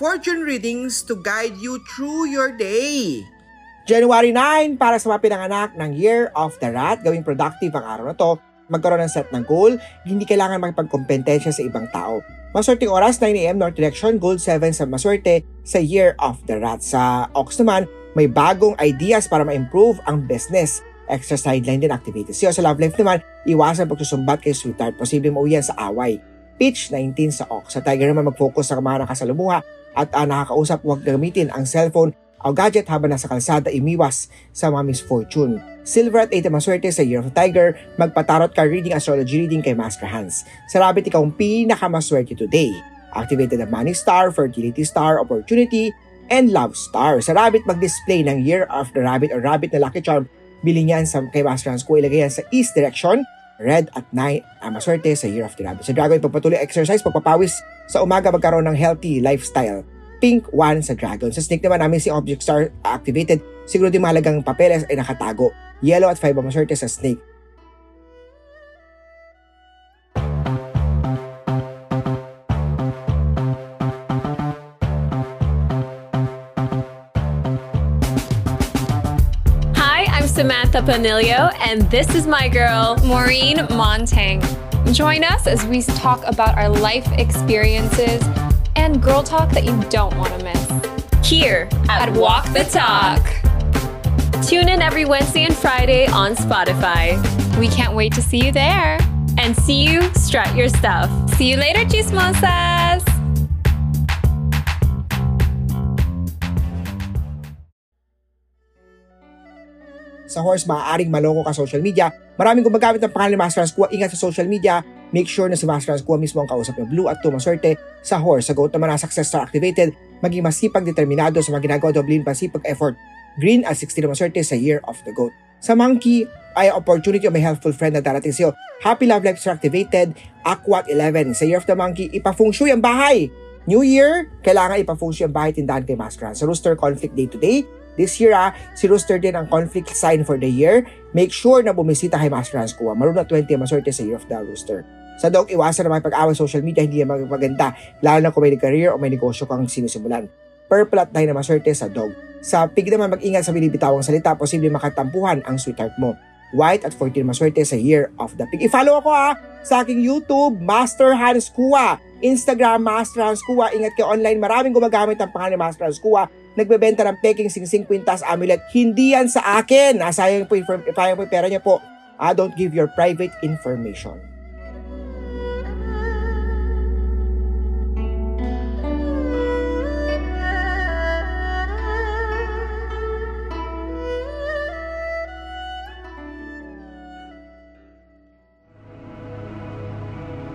fortune readings to guide you through your day. January 9 para sa mga pinanganak ng Year of the Rat, gawing productive ang araw na to, magkaroon ng set ng goal, hindi kailangan makipagkompetensya sa ibang tao. Maswerteng oras, 9am North Direction, Gold 7 sa maswerte sa Year of the Rat. Sa Ox naman, may bagong ideas para ma-improve ang business. Extra sideline din activities. Yo, sa love life naman, iwasan pagsusumbat kay sweetheart. Posible mauyan sa away. Pitch 19 sa Ox. Sa Tiger naman mag-focus sa mga nakasalumuha at uh, nakakausap huwag gamitin ang cellphone o gadget habang nasa kalsada imiwas sa mga misfortune. Silver at 8 maswerte sa Year of Tiger, magpatarot ka reading astrology reading kay Master Hans. Sa Rabbit, ikaw ang pinakamaswerte today. Activated ang Money Star, Fertility Star, Opportunity, and Love Star. Sa Rabbit, mag-display ng Year of the Rabbit or Rabbit na Lucky Charm. Bili niyan sa kay Master Hans ko ilagay yan sa East Direction, Red at Night, ang maswerte sa Year of the Rabbit. Sa Dragon, ipapatuloy exercise, pagpapawis sa umaga magkaroon ng healthy lifestyle. Pink 1 sa Dragon. Sa Snake naman namin si Object Star activated. Siguro din mahalagang papeles ay nakatago. Yellow at 5 ang maswerte sa Snake. Samantha Panilio, and this is my girl, Maureen Montang. Join us as we talk about our life experiences and girl talk that you don't want to miss. Here at Walk the Talk. Tune in every Wednesday and Friday on Spotify. We can't wait to see you there. And see you strut your stuff. See you later, chismosas! Sa horse, maaaring maloko ka social media. Maraming gumagamit ng pangalan ni Master Kua. Ingat sa social media. Make sure na si Master Kua mismo ang kausap ng Blue at tumaswerte sa horse. Sa goat naman na success star activated, maging masipag determinado sa mga ginagawa doblin pasipag effort. Green at 60 na maswerte sa year of the goat. Sa monkey, ay opportunity o may helpful friend na darating sa'yo. Happy Love Life Star activated, Aqua at 11. Sa year of the monkey, ipafeng shui ang bahay. New Year, kailangan ipafeng shui ang bahay tindahan kay Master. Sa rooster, conflict day to day. This year ah, si Rooster din ang conflict sign for the year. Make sure na bumisita kay Master Hans Kua. Marunong 20 ang maswerte sa Year of the Rooster. Sa dog, iwasan na makipag-away social media, hindi yan maganda. Lalo na kung may career o may negosyo kang sinusimulan. Purple at 9 na maswerte sa dog. Sa pig naman, mag-ingat sa binibitawang salita, posible makatampuhan ang sweetheart mo. White at 14 maswerte sa Year of the Pig. I-follow ako ha sa aking YouTube, Master Hans Kua. Instagram, Master Hans Kua. Ingat kayo online. Maraming gumagamit ng pangalan ni Master Hans Kua. Nagbebenta ng peking singsing kwintas amulet. Hindi yan sa akin. Ah, sayang po, inform- po yung pera niya po. Ah, don't give your private information.